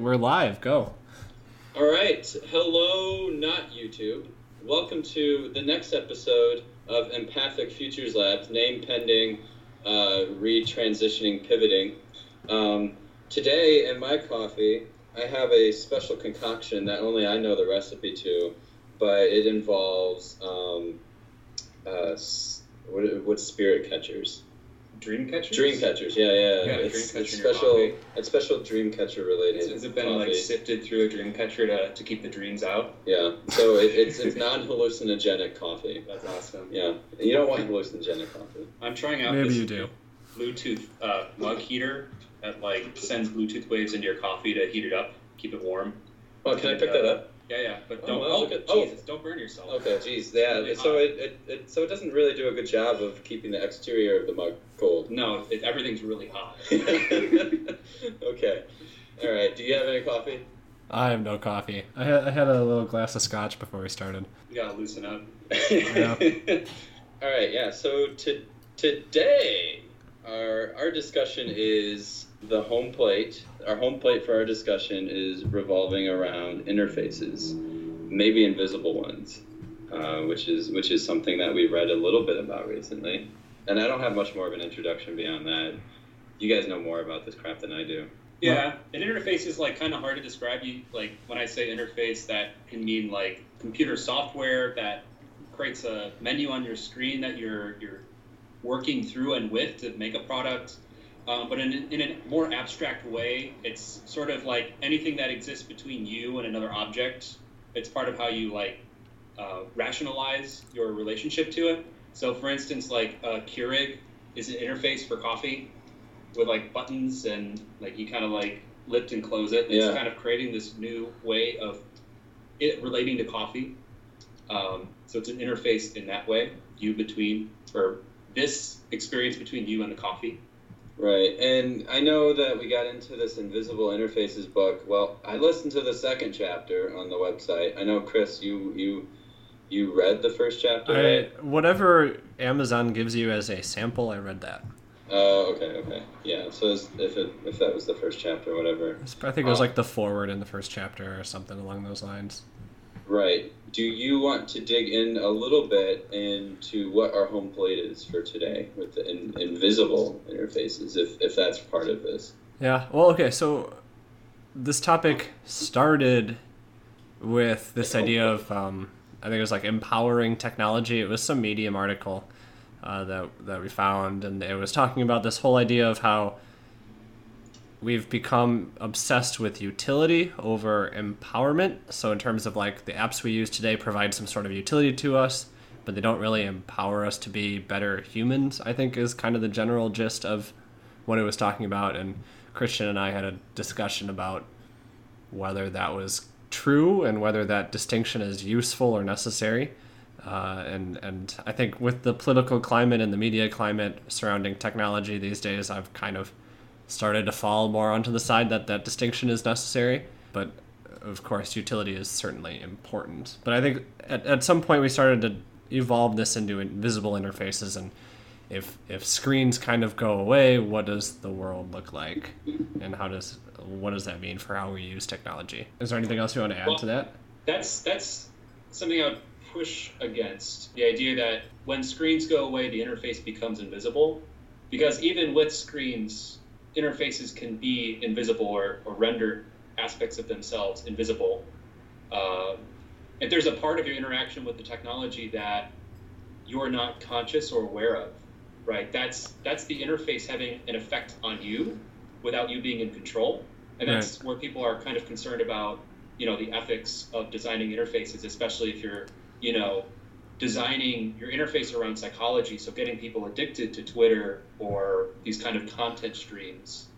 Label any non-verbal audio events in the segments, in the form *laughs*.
We're live. Go. All right. Hello, not YouTube. Welcome to the next episode of Empathic Futures Labs, name pending, uh, retransitioning, pivoting. Um, today in my coffee, I have a special concoction that only I know the recipe to, but it involves um, uh, what, what spirit catchers? Dream catchers? Dream catchers, yeah, yeah. Yeah, it's, dream it's catcher in your special. It's special dream catcher related. Has, has it been like sifted through a dream catcher to, to keep the dreams out? Yeah. So it, it's it's non hallucinogenic coffee. *laughs* That's awesome. Yeah. You don't want hallucinogenic coffee. I'm trying out Maybe this you do. Bluetooth uh, mug heater that like sends Bluetooth waves into your coffee to heat it up, keep it warm. Oh, can I pick that up? Yeah, yeah, but Oh, don't. Oh, look at- oh. Jesus! Don't burn yourself. Okay. Geez. Yeah. Really so it, it, it so it doesn't really do a good job of keeping the exterior of the mug cold. No, it, everything's really hot. *laughs* okay. All right. Do you have any coffee? I have no coffee. I had, I had a little glass of scotch before we started. you gotta loosen up. Yeah. *laughs* *laughs* All right, yeah. So to, today, our our discussion is the home plate. Our home plate for our discussion is revolving around interfaces, maybe invisible ones, uh, which is which is something that we read a little bit about recently. And I don't have much more of an introduction beyond that. You guys know more about this crap than I do. Yeah, an interface is like kind of hard to describe. You like when I say interface, that can mean like computer software that creates a menu on your screen that you're you're working through and with to make a product. Um, but in, in a more abstract way, it's sort of like anything that exists between you and another object. It's part of how you like uh, rationalize your relationship to it. So, for instance, like uh, Keurig is an interface for coffee with like buttons and like you kind of like lift and close it. It's Yeah. kind of creating this new way of it relating to coffee. Um, so it's an interface in that way, you between or this experience between you and the coffee. Right, and I know that we got into this Invisible Interfaces book. Well, I listened to the second chapter on the website. I know, Chris, you you you read the first chapter, I, right? whatever Amazon gives you as a sample, I read that. Oh, okay, okay, yeah. So if it if that was the first chapter, whatever. I think it was Oh. like the forward in the first chapter or something along those lines. Right. Do you want to dig in a little bit into what our home plate is for today with the in, invisible interfaces, if if that's part of this? Yeah. Well, okay. So this topic started with this idea of um, I think it was like empowering technology. It was some Medium article uh, that that we found, and it was talking about this whole idea of how we've become obsessed with utility over empowerment. So in terms of like the apps we use today provide some sort of utility to us, but they don't really empower us to be better humans. I think is kind of the general gist of what it was talking about. And Christian and I had a discussion about whether that was true and whether that distinction is useful or necessary. Uh, and and I think with the political climate and the media climate surrounding technology these days, I've kind of started to fall more onto the side that that distinction is necessary. But of course, utility is certainly important. But I think at, at some point we started to evolve this into invisible interfaces and if if screens kind of go away, what does the world look like, and how does what does that mean for how we use technology? Is there anything else you want to add to that? That's that's something I would push against the idea that when screens go away, the interface becomes invisible. Because even with screens, interfaces can be invisible or, or render aspects of themselves invisible. Uh, if there's a part of your interaction with the technology that you're not conscious or aware of, right? That's that's the interface having an effect on you without you being in control, and that's where people are kind of concerned about, you know, the ethics of designing interfaces, especially if you're, you know, designing your interface around psychology, so getting people addicted to Twitter or these kind of content streams,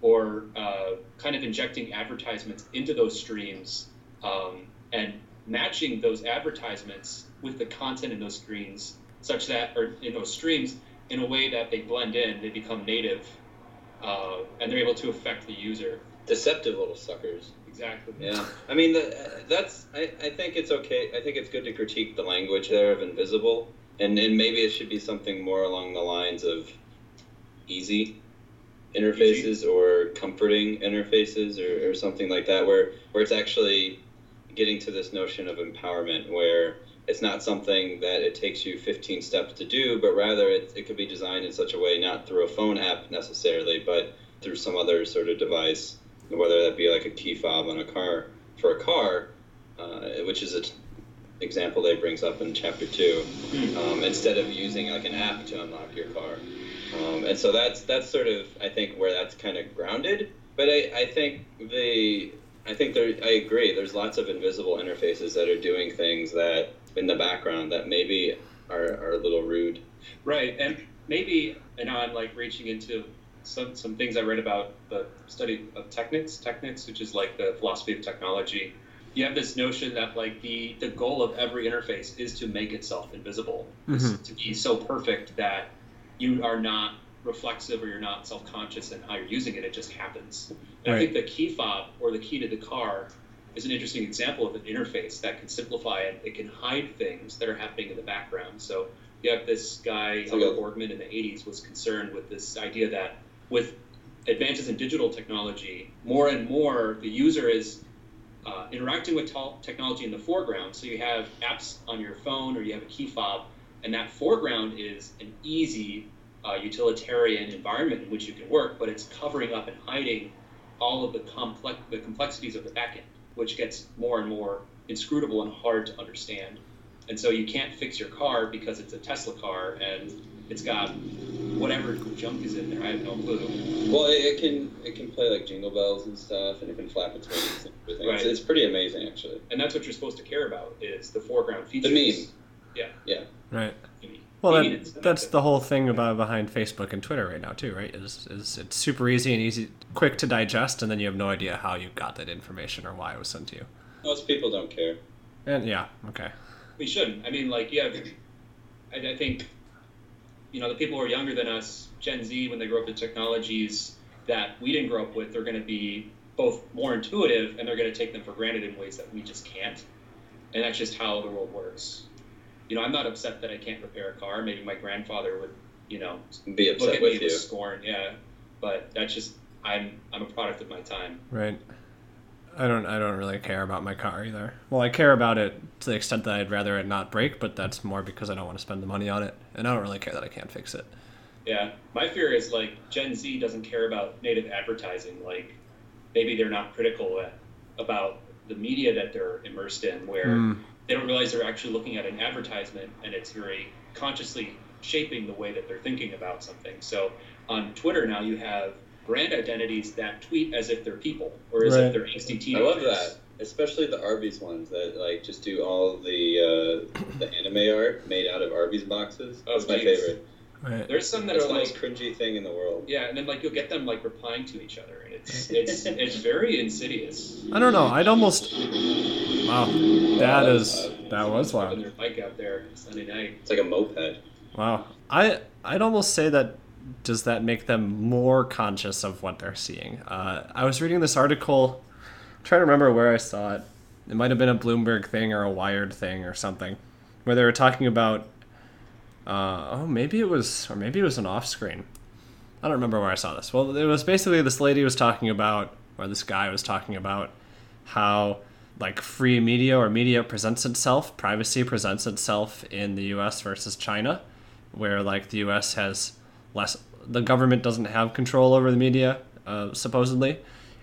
or uh, kind of injecting advertisements into those streams um, and matching those advertisements with the content in those screens, such that, or in those streams, in a way that they blend in, they become native, uh, and they're able to affect the user. Deceptive little suckers. Exactly. Yeah, I mean the, that's. I, I think it's okay. I think it's good to critique the language there of invisible, and and maybe it should be something more along the lines of easy. interfaces or comforting interfaces or, or something like that where where it's actually getting to this notion of empowerment where it's not something that it takes you 15 steps to do but rather it, it could be designed in such a way not through a phone app necessarily but through some other sort of device whether that be like a key fob on a car for a car uh, which is an example they he brings up in chapter two um, instead of using like an app to unlock your car um, and so that's that's sort of I think where that's kind of grounded. But I, I think the I think there I agree. There's lots of invisible interfaces that are doing things that in the background that maybe are, are a little rude. Right, and maybe and now I'm like reaching into some some things I read about the study of technics, technics, which is like the philosophy of technology. You have this notion that like the the goal of every interface is to make itself invisible, Mhm. to be so perfect that you are not reflexive or you're not self-conscious in how you're using it. It just happens. And I think the key fob or the key to the car is an interesting example of an interface that can simplify it. It can hide things that are happening in the background. So you have this guy, like Albert Borgmann in the 80s, was concerned with this idea that with advances in digital technology, more and more the user is uh, interacting with tol- technology in the foreground. So you have apps on your phone or you have a key fob, and that foreground is an easy uh, utilitarian environment in which you can work, but it's covering up and hiding all of the complex the complexities of the backend, which gets more and more inscrutable and hard to understand. And so you can't fix your car because it's a Tesla car and it's got whatever junk is in there. I have no clue. Well, it, it can it can play like jingle bells and stuff, and it can flap its wings and everything. It's, Right. it's pretty amazing actually. And that's what you're supposed to care about is the foreground features. The features. meme. Yeah. Yeah. Right. Well, Meme that, is- that's the whole thing about behind Facebook and Twitter right now too, right? Is is it's super easy and easy, quick to digest, and then you have no idea how you got that information or why it was sent to you. Most people don't care. And yeah, okay, We shouldn't. I mean, like, yeah, I, I think, you know, the people who are younger than us, Gen Z, when they grow up with technologies that we didn't grow up with, they're going to be both more intuitive and they're going to take them for granted in ways that we just can't. And that's just how the world works. You know, I'm not upset that I can't repair a car. Maybe my grandfather would, you know, Be look upset at me with with you. scorn. Yeah, but that's just I'm I'm a product of my time. right. I don't I don't really care about my car either. Well, I care about it to the extent that I'd rather it not break, but that's more because I don't want to spend the money on it, and I don't really care that I can't fix it. Yeah, my fear is like Gen Z doesn't care about native advertising. Like maybe they're not critical at, about the media that they're immersed in, where Mm. they don't realize they're actually looking at an advertisement and it's very consciously shaping the way that they're thinking about something. So on Twitter now you have brand identities that tweet as if they're people or as Right. if they're angsty I teenagers. love that, especially the Arby's ones that like just do all the uh, the anime art made out of Arby's boxes. Oh, That's my favorite. Right. There's some that That's are the like most cringy thing in the world. yeah, and then like you'll get them like replying to each other, and it's it's *laughs* it's very insidious. I don't know. I'd almost. Wow, that Wow, is that's that was Having loud. their bike out there Sunday night. It's like a moped. Wow. I I'd almost say that does that make them more conscious of what they're seeing. Uh, I was reading this article, I'm trying to remember where I saw it. It might have been a Bloomberg thing or a Wired thing or something, where they were talking about. Uh, oh, maybe it was, or maybe it was an off-screen. I don't remember where I saw this. Well, it was basically this lady was talking about, or this guy was talking about, how like free media or media presents itself, privacy presents itself in the U.S. versus China, where like the U.S. has less, the government doesn't have control over the media, uh, supposedly,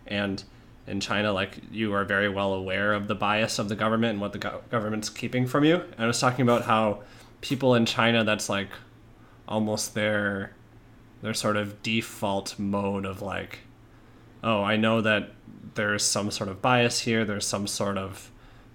and in China, like you are very well aware of the bias of the government and what the go- government's keeping from you. And I was talking about how people in China, that's like almost their their sort of default mode of like, oh, I know that there's some sort of bias here, there's some sort of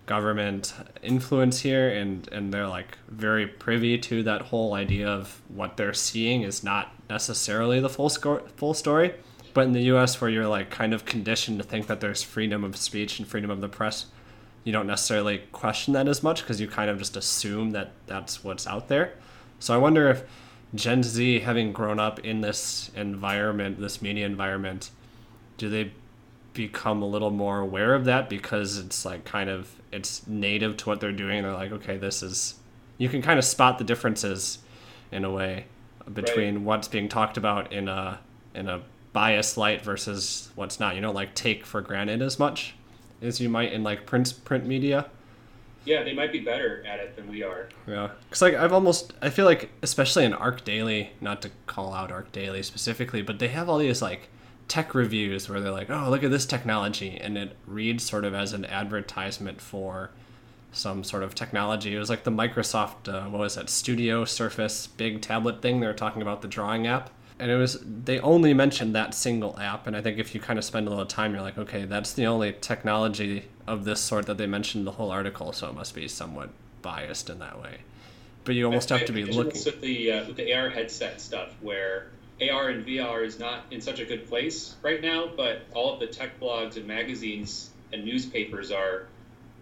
government influence here, and and they're like very privy to that whole idea of what they're seeing is not necessarily the full score, full story. But in the U.S., where you're like kind of conditioned to think that there's freedom of speech and freedom of the press, you don't necessarily question that as much because you kind of just assume that that's what's out there. So I wonder if Gen Z, having grown up in this environment, this media environment, do they become a little more aware of that because it's like kind of it's native to what they're doing? They're like, okay, this is. You can kind of spot the differences, in a way, between what's being talked about in a in a bias light versus what's not. You don't like take for granted as much as you might in like print print media. Yeah, they might be better at it than we are. Yeah, because like I've almost I feel like especially in ArchDaily, not to call out ArchDaily specifically, but they have all these like tech reviews where they're like, oh look at this technology, and it reads sort of as an advertisement for some sort of technology. It was like the Microsoft uh, what was that Studio Surface big tablet thing. They were talking about the drawing app. And it was they only mentioned that single app, and I think if you kind of spend a little time, you're like, okay, that's the only technology of this sort that they mentioned the whole article, so it must be somewhat biased in that way. But you almost have to be looking. With the uh, with the AR headset stuff, where AR and VR is not in such a good place right now, but all of the tech blogs and magazines and newspapers are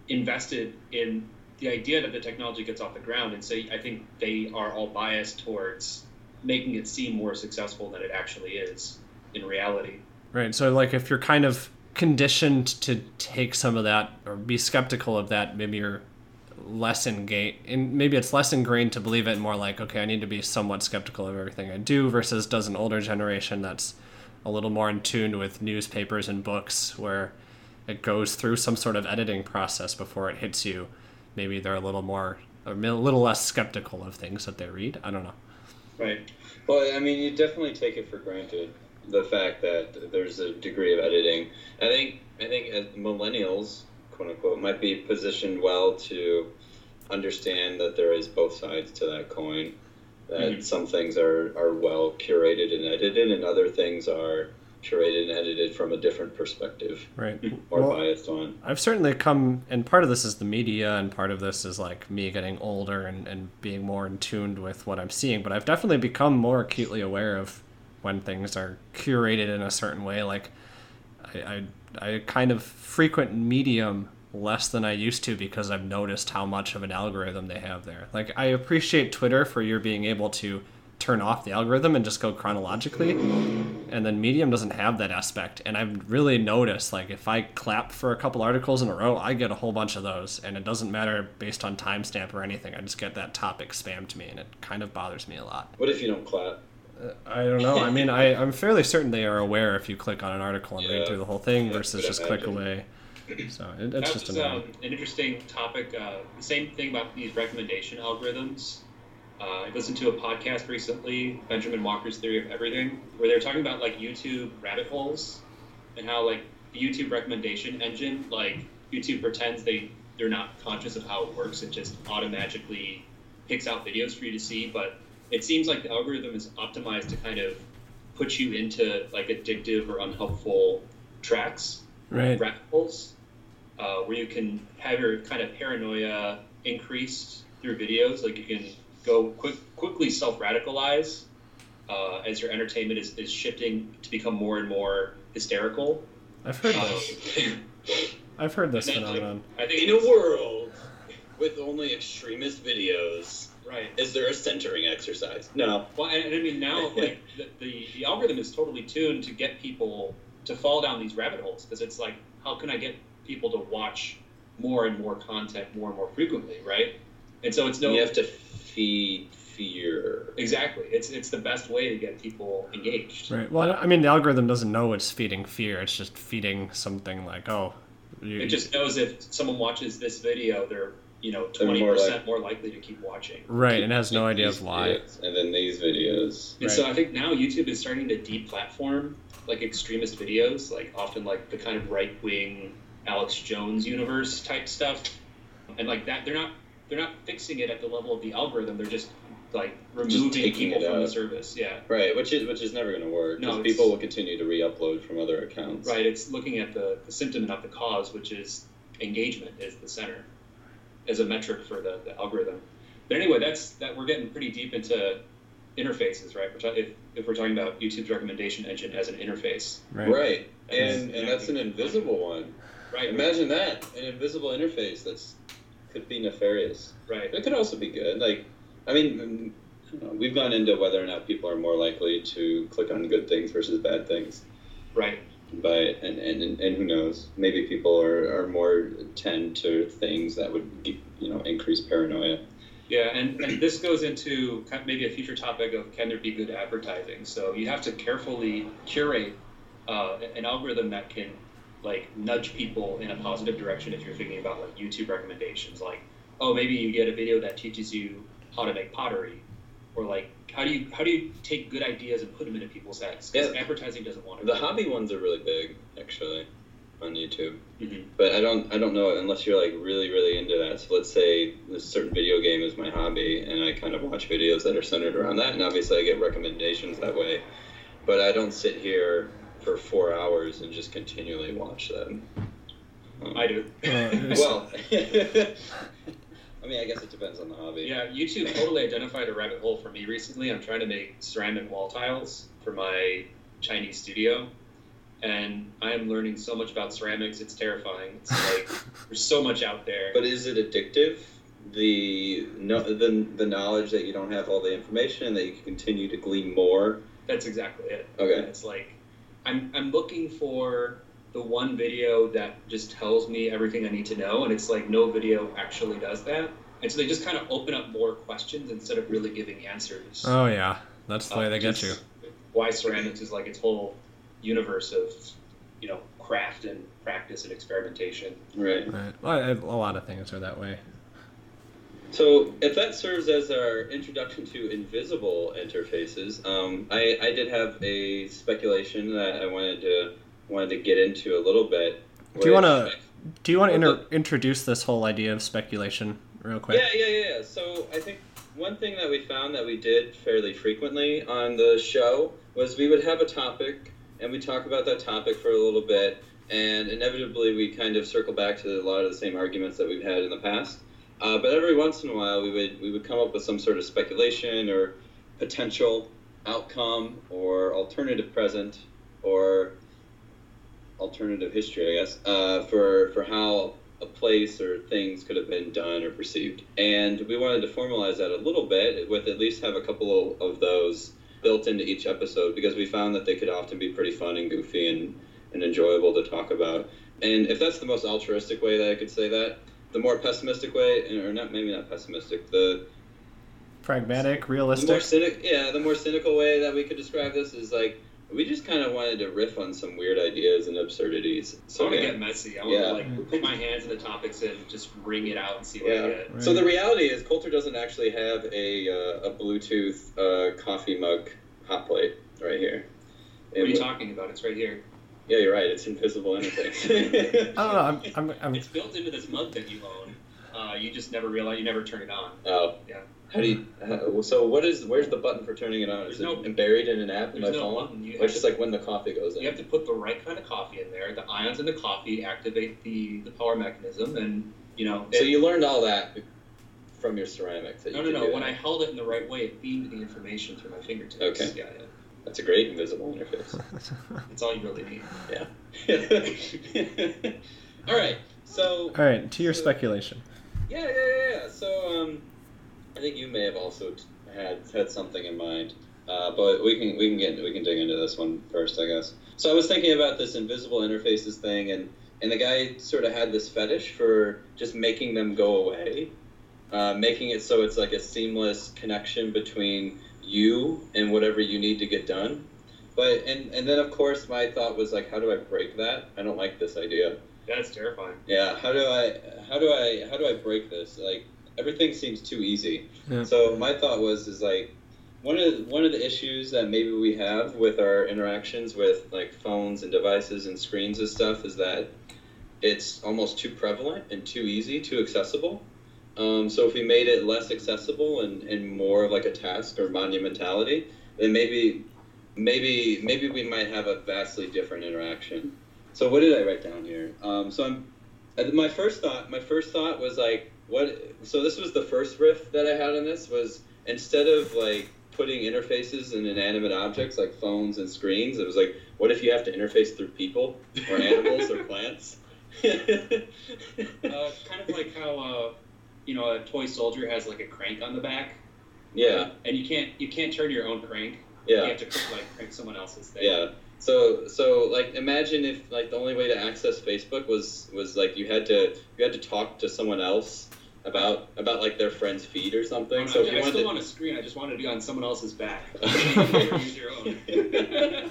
invested in the idea that the technology gets off the ground, and so I think they are all biased towards making it seem more successful than it actually is in reality. Right. So, like, if you're kind of conditioned to take some of that or be skeptical of that, maybe you're less ingrained, and maybe it's less ingrained to believe it. More like, okay, I need to be somewhat skeptical of everything I do. Versus does an older generation that's a little more in tune with newspapers and books, where it goes through some sort of editing process before it hits you. Maybe they're a little more, a little less skeptical of things that they read. I don't know. Right. Well, I mean, you definitely take it for granted the fact that there's a degree of editing. I think I think uh, millennials, quote unquote, might be positioned well to understand that there is both sides to that coin. That mm-hmm. some things are, are well curated and edited, and other things are curated and edited from a different perspective, right? Or well, biased on. I've certainly come, and part of this is the media, and part of this is like me getting older and, and being more in tuned with what I'm seeing. But I've definitely become more acutely aware of when things are curated in a certain way. Like I, I, I kind of frequent Medium less than I used to because I've noticed how much of an algorithm they have there. Like I appreciate Twitter for your being able to turn off the algorithm and just go chronologically. And then Medium doesn't have that aspect. And I've really noticed like if I clap for a couple articles in a row, I get a whole bunch of those. And it doesn't matter based on timestamp or anything. I just get that topic spammed to me and it kind of bothers me a lot. What if you don't clap? Uh, I don't know. I mean, I, I'm fairly certain they are aware if you click on an article and yeah, read through the whole thing versus just click away. So it, it's just um, an interesting topic. Uh, the same thing about these recommendation algorithms. Uh, I listened to a podcast recently, Benjamin Walker's Theory of Everything, where they're talking about like YouTube rabbit holes and how like the YouTube recommendation engine, like YouTube pretends they they're not conscious of how it works. It just automatically picks out videos for you to see, but it seems like the algorithm is optimized to kind of put you into like addictive or unhelpful tracks, right? Rabbit holes, uh, where you can have your kind of paranoia increased through videos. Like you can go quick, quickly self radicalize uh, as your entertainment is, is shifting to become more and more hysterical. I've heard this. Um, *laughs* I've heard this phenomenon. Like, I think in a world with only extremist videos, right? Is there a centering exercise? No. Well, and, and I mean now, like *laughs* the, the the algorithm is totally tuned to get people to fall down these rabbit holes because it's like, how can I get people to watch more and more content more and more frequently, right? And so it's no. You have to feed fear. Exactly. It's it's the best way to get people engaged. Right. Well, I mean, the algorithm doesn't know it's feeding fear. It's just feeding something like, oh. You, it just knows if someone watches this video, they're you know twenty percent more likely to keep watching. Right, and has no idea of why. And then these videos. And right. so I think now YouTube is starting to deplatform like extremist videos, like often like the kind of right wing Alex Jones universe type stuff, and like that they're not they're not fixing it at the level of the algorithm. They're just like removing just people from the service. Yeah. Right, which is which is never going to work because no, people will continue to re-upload from other accounts. Right. It's looking at the, the symptom and not the cause, which is engagement is the center as a metric for the, the algorithm. But anyway, that's that we're getting pretty deep into interfaces, right? If, if we're talking about YouTube's recommendation engine as an interface. Right. Right. And, and that's an invisible one. Right. Imagine that an invisible interface that's could be nefarious. Right. It could also be good. Like, I mean, know, we've gone into whether or not people are more likely to click on good things versus bad things. Right. But and, and, and who knows? Maybe people are, are more tend to things that would you know increase paranoia. Yeah, and, and this goes into maybe a future topic of can there be good advertising? So you have to carefully curate uh, an algorithm that can like nudge people in a positive direction if you're thinking about like YouTube recommendations, like oh maybe you get a video that teaches you how to make pottery, or like how do you how do you take good ideas and put them into people's heads? Because Yeah. advertising doesn't want to. The hobby ones are really big, actually, on YouTube. Mhm. But I don't I don't know unless you're like really really into that. So let's say this certain video game is my hobby, and I kind of watch videos that are centered around that, and obviously I get recommendations that way. But I don't sit here for four hours and just continually watch them. Um, I do. Uh, *laughs* well, *laughs* I mean, I guess it depends on the hobby. Yeah, YouTube totally identified a rabbit hole for me recently. I'm trying to make ceramic wall tiles for my Chinese studio, and I am learning so much about ceramics. It's terrifying. It's like *laughs* there's so much out there. But is it addictive? The no, the the knowledge that you don't have all the information and that you can continue to glean more. That's exactly it. Okay. It's like I'm I'm looking for the one video that just tells me everything I need to know, and it's like no video actually does that. And so they just kind of open up more questions instead of really giving answers. oh yeah, that's the way Uh, they get you. Why ceramics is like its whole universe of, you know, craft and practice and experimentation. Right. Right. Well, I- a lot of things are that way. So if that serves as our introduction to invisible interfaces, um, I, I did have a speculation that I wanted to wanted to get into a little bit. Do you wanna- Do you want to inter- introduce this whole idea of speculation real quick? Yeah, yeah, yeah, yeah. So I think one thing that we found that we did fairly frequently on the show was we would have a topic and we talk about that topic for a little bit, and inevitably we kind of circle back to a lot of the same arguments that we've had in the past. Uh, but every once in a while, we would we would come up with some sort of speculation or potential outcome or alternative present or alternative history, I guess, uh, for for how a place or things could have been done or perceived. And we wanted to formalize that a little bit with at least have a couple of those built into each episode because we found that they could often be pretty fun and goofy and, and enjoyable to talk about. And if that's the most altruistic way that I could say that, the more pessimistic way, or not maybe not pessimistic, the Pragmatic, the more realistic. cynic, yeah, the more cynical way that we could describe this is like we just kind of wanted to riff on some weird ideas and absurdities. So I So want to yeah. get messy. I want Yeah. to like put my hands in the topics and just wring it out and see what Yeah. I get. Right. So the reality is, Coulter doesn't actually have a uh, a Bluetooth uh, coffee mug hot plate right here. What are you talking about? It's right here. Yeah, you're right. It's invisible interface. *laughs* I don't know. I'm, I'm, I'm, It's built into this mug that you own. Uh, you just never realize. You never turn it on. oh. Yeah. How do you? Uh, so what is? Where's the button for turning it on? There's Is no- it buried in an app in my no phone? button. You Or it's just like when the coffee goes in. You have to put the right kind of coffee in there. The ions in the coffee activate the, the power mechanism, and you know. So you learned all that from your ceramics. That no, you no, no. When I held it in the right way, it beamed the information through my fingertips. Okay. Yeah, yeah. That's a great invisible interface. *laughs* That's all you really need. Yeah. *laughs* all right. So all right, to your So- speculation. Yeah, yeah, yeah, yeah. So, um, I think you may have also had had something in mind, uh, but we can we can get we can dig into this one first, I guess. So I was thinking about this invisible interfaces thing, and and the guy sort of had this fetish for just making them go away, uh, making it so it's like a seamless connection between you and whatever you need to get done. But and and then of course my thought was like, how do I break that? I don't like this idea. That's terrifying. Yeah, how do I how do I how do I break this? Like everything seems too easy. Yeah. So my thought was is like one of the, one of the issues that maybe we have with our interactions with like phones and devices and screens and stuff is that it's almost too prevalent and too easy, too accessible. Um, so if we made it less accessible and, and more of like a task or monumentality, then maybe maybe maybe we might have a vastly different interaction. So what did I write down here? Um, so I'm uh, my first thought my first thought was like what so this was the first riff that I had on this was instead of like putting interfaces in inanimate objects like phones and screens, it was like what if you have to interface through people or *laughs* animals or plants? *laughs* Uh, kind of like how uh, you know a toy soldier has like a crank on the back. yeah, uh, And you can't you can't turn your own crank. yeah. You have to like crank someone else's thing. Yeah. So so like imagine if like the only way to access Facebook was was like you had to you had to talk to someone else about about like their friend's feed or something. Oh, no, so if I you wanted still to, want a screen. I just want to be on someone else's back. *laughs* Use your own. *laughs*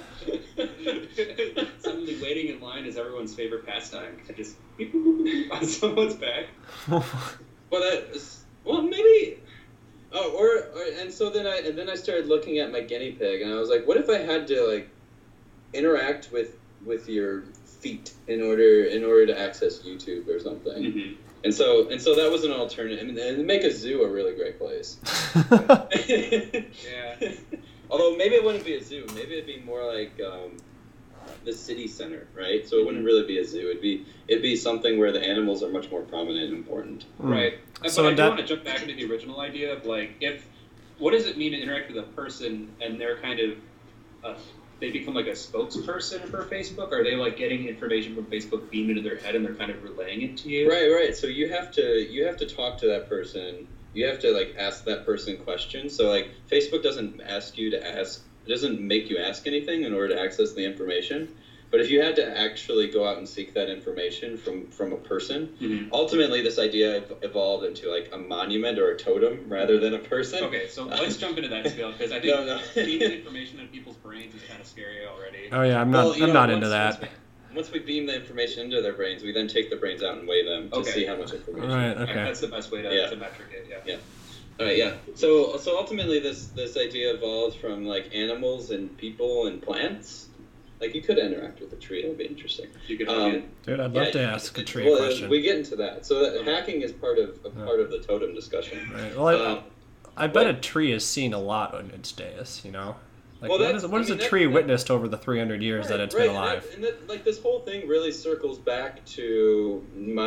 Suddenly, waiting in line is everyone's favorite pastime. I just on someone's back. *laughs* Well, that is, well maybe. Oh, or, or and so then I and then I started looking at my guinea pig, and I was like, what if I had to like interact with with your feet in order in order to access YouTube or something? Mm-hmm. And so and so that was an alternative. I mean, and make a zoo a really great place. *laughs* Yeah. *laughs* Although maybe it wouldn't be a zoo. Maybe it'd be more like um, the city center, right? So it wouldn't really be a zoo. It'd be it'd be something where the animals are much more prominent and important. Right. Uh, So but I in do that- want to jump back into the original idea of like if what does it mean to interact with a person and they're kind of uh, they become like a spokesperson for Facebook? Are they like getting information from Facebook beamed into their head and they're kind of relaying it to you? Right, right. So you have to you have to talk to that person. You have to like ask that person questions. So like Facebook doesn't ask you to ask it doesn't make you ask anything in order to access the information. But if you had to actually go out and seek that information from from a person, Mhm. ultimately this idea evolved into like a monument or a totem rather than a person. Okay, so *laughs* let's jump into that scale because I think No, no. beaming *laughs* information in people's brains is kind of scary already. oh yeah, I'm not. Well, I'm know, not once- into that. Once we, once we beam the information into their brains, we then take the brains out and weigh them to Okay. see how much information. Right. Okay. That's the best way to, Yeah. to metric it. Yeah. Yeah. All right, yeah. So, so ultimately, this this idea evolved from like animals and people and plants. Like you could interact with a tree; that would be interesting. You could Um, Dude, I'd yeah, love to ask a tree well, question. We get into that. So that hacking is part of a Yeah. part of the totem discussion. Right. Well, I, Um, I bet what- a tree has seen a lot in its days. You know, like Well, what that's- what I has mean, a tree that- witnessed over the 300 years that Right, it's right, been alive? And, that, and that, like this whole thing really circles back to my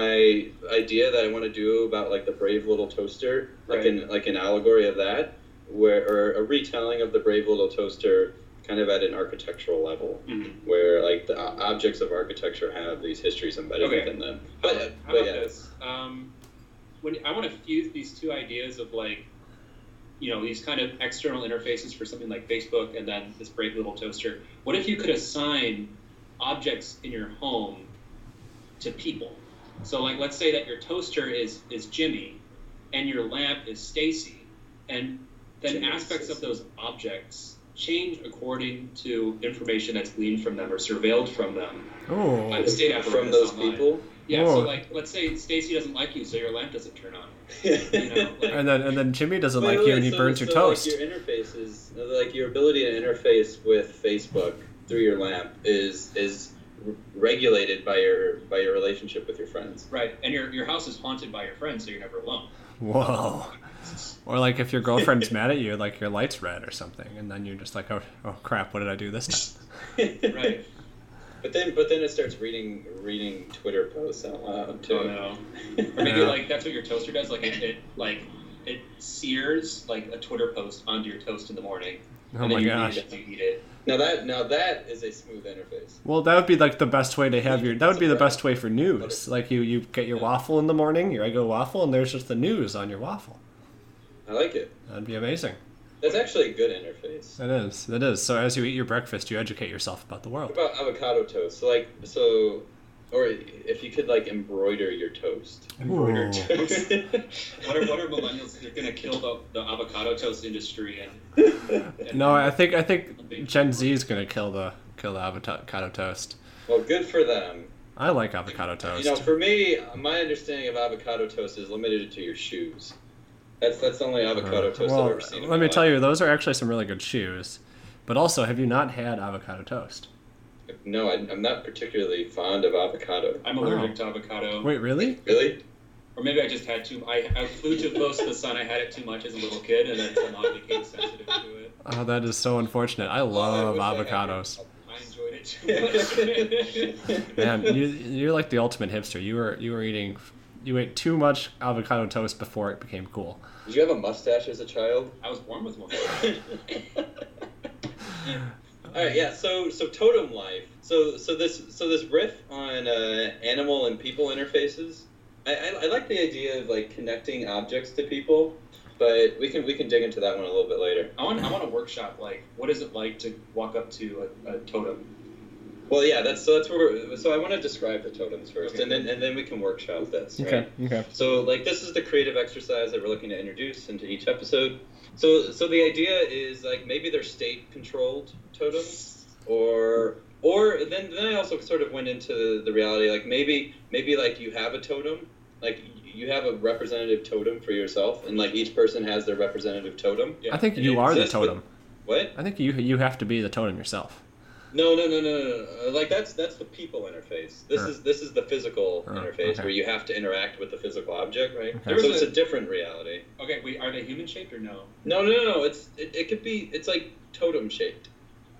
idea that I want to do about like the brave little toaster, like Right. an like an allegory of that, where or a retelling of the brave little toaster, kind of at an architectural level, Mhm. where like the objects of architecture have these histories embedded Okay. within them. How, But, how but about yeah, this? Um, when I want to fuse these two ideas of like, you know, these kind of external interfaces for something like Facebook, and then this brave little toaster. What if you could assign objects in your home to people? So, like, let's say that your toaster is is Jimmy, and your lamp is Stacy, and then Jimmy aspects of those objects change according to information that's gleaned from them or surveilled from them Oh, by the state from apparatus those online. people. Yeah, Whoa. so oh. like, let's say Stacy doesn't like you, so your lamp doesn't turn on. *laughs* You know, like, and then and then Jimmy doesn't Wait, like wait, you and he so- burns your so, toast. Like your interfaces, like your ability to interface with Facebook through your lamp is is r- regulated by your by your relationship with your friends. right, and your your house is haunted by your friends, so you're never alone. Whoa. *laughs* Or like if your girlfriend's mad at you, like your light's red or something, and then you're just like, oh, oh crap, what did I do this time? *laughs* Right. But then, but then it starts reading reading Twitter posts out loud too. Oh no. Or maybe Yeah. like that's what your toaster does. Like it, it like it sears like a Twitter post onto your toast in the morning, Oh and my then you gosh. eat it you eat it. Now that now that is a smooth interface. Well, that would be like the best way to have your. That would be the best way for news. Like you, you get your waffle in the morning, your Eggo waffle, and there's just the news on your waffle. I like it. That'd be amazing. That's actually a good interface. It is. It is. So as you eat your breakfast, you educate yourself about the world. What about avocado toast? So like so, or if you could like embroider your toast. Embroidered Ooh. toast. *laughs* what are what are millennials? They're gonna kill the, the avocado toast industry and, and No, I think I think Gen Z is gonna kill the kill the avocado toast. well, good for them. I like avocado toast. You know, for me, my understanding of avocado toast is limited to your shoes. That's that's the only avocado toast well, I've ever seen. in let my me tell you, those are actually some really good shoes. But also, have you not had avocado toast? No, I, I'm not particularly fond of avocado. I'm allergic to avocado. Wait, really? Really? Or maybe I just had too. I, I flew too close to the sun. I had it too much as a little kid, and then somehow I became sensitive to it. *laughs* Oh, that is so unfortunate. I love wish I had avocados. I enjoyed it too much. Man, you you're like the ultimate hipster. You were you were eating, you ate too much avocado toast before it became cool. Did you have a mustache as a child? I was born with one. *laughs* *laughs* All right, yeah. So, so totem life. So, so this, so this riff on uh, animal and people interfaces. I, I, I like the idea of like connecting objects to people, but we can we can dig into that one a little bit later. I want. I want a workshop. Like, what is it like to walk up to a, a totem? Well, yeah. That's so that's where. We're, so I want to describe the totems first, Okay. and then and then we can workshop this. Right? Okay. So like this is the creative exercise that we're looking to introduce into each episode. So so the idea is like maybe they're state controlled totems or or then then I also sort of went into the reality like maybe maybe like you have a totem, like you have a representative totem for yourself, and like each person has their representative totem. Yeah. I think you are the exists with- totem. What? I think you you have to be the totem yourself. No, no, no, no, no, no. Like that's that's the people interface. This Sure. is this is the physical interface okay. where you have to interact with the physical object, right? Okay. There So was it's a- a different reality. Okay, wait, are they human shaped or no? No, no, no, no. It's it, it could be. It's like totem shaped.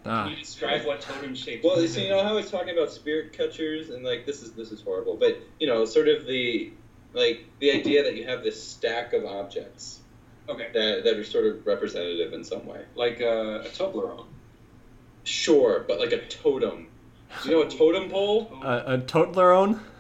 Ah, Can you describe what totem shaped? Well, you you know how I was talking about spirit catchers and like this is this is horrible, but you know, sort of the like the idea that you have this stack of objects Okay, that that are sort of representative in some way. like uh, a Toblerone. Sure, but like a totem. Do you know a totem pole? a, a Totlerone. *laughs*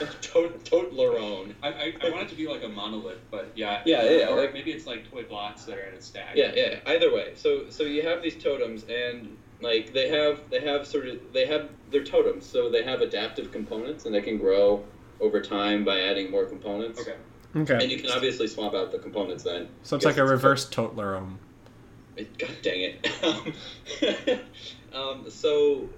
A to- Totlerone. I, I, I want it to be like a monolith, but yeah. Yeah, yeah, Or like- maybe it's like toy blocks that are in a stack. Yeah, yeah. Either way, so so you have these totems, and like they have they have sort of they have their totems, so they have adaptive components, and they can grow over time by adding more components. Okay. Okay. And you can obviously swap out the components then. So it's like a it's- reverse Totlerone. God dang it. *laughs* *laughs* um, so,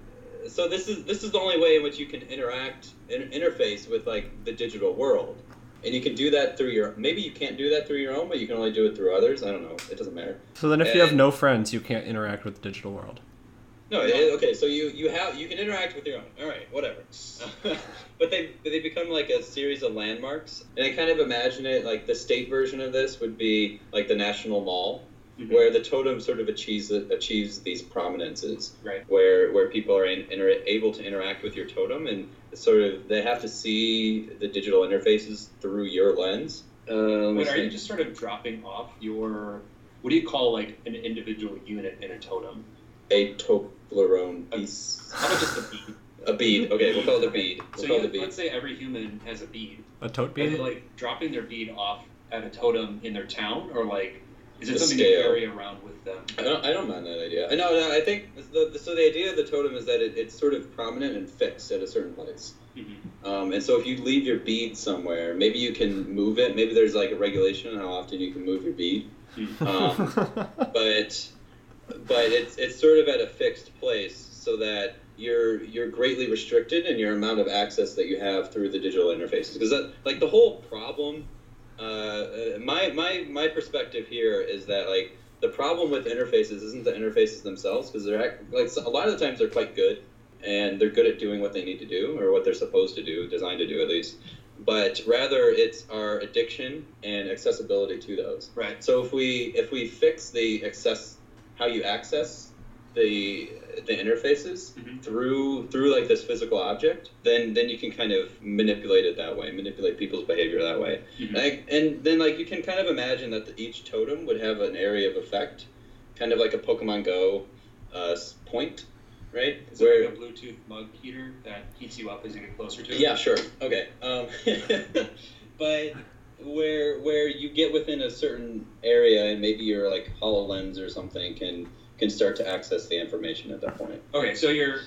so this is this is the only way in which you can interact in, interface with like the digital world, and you can do that through your. Maybe you can't do that through your own, but you can only do it through others. I don't know. It doesn't matter. So then, if you have no friends, you can't interact with the digital world. No, okay. So you you have you can interact with your own. All right, whatever. *laughs* but they they become like a series of landmarks, and I kind of imagine it like the state version of this would be like the National Mall, Mhm. where the totem sort of achieves achieves these prominences. Right. where where people are in, inter- able to interact with your totem and sort of they have to see the digital interfaces through your lens. Uh, Wait, are you just sort of dropping off your? What do you call like an individual unit in a totem? a Toblerone piece? How about just a bead? A bead. Okay, we'll call it a bead. We'll So call you, it a bead. let's say every human has a bead. A tote Are they like dropping their bead off at a totem in their town, or like is it something scale. to carry around with them? I don't, I don't mind that idea. I know. No, I think the, the, so. The idea of the totem is that it, it's sort of prominent and fixed at a certain place. Mhm. Um, and so if you leave your bead somewhere, maybe you can move it. Maybe there's like a regulation on how often you can move your bead. Um, *laughs* but but it's it's sort of at a fixed place so that you're you're greatly restricted in your amount of access that you have through the digital interfaces because that like the whole problem uh, my my my perspective here is that like the problem with interfaces isn't the interfaces themselves because they're like a lot of the times they're quite good and they're good at doing what they need to do or what they're supposed to do designed to do at least but rather it's our addiction and accessibility to those Right. so if we if we fix the access how you access the the interfaces Mhm. through through like this physical object, then then you can kind of manipulate it that way, manipulate people's behavior that way. Mhm. Like, and then like you can kind of imagine that the, each totem would have an area of effect, kind of like a Pokemon Go uh, point, right? Is it like a Bluetooth mug heater that heats you up as you get closer to it? Yeah, sure. Okay. Um, *laughs* but where where you get within a certain area and maybe your like HoloLens or something can can start to access the information at that point. Okay, so you're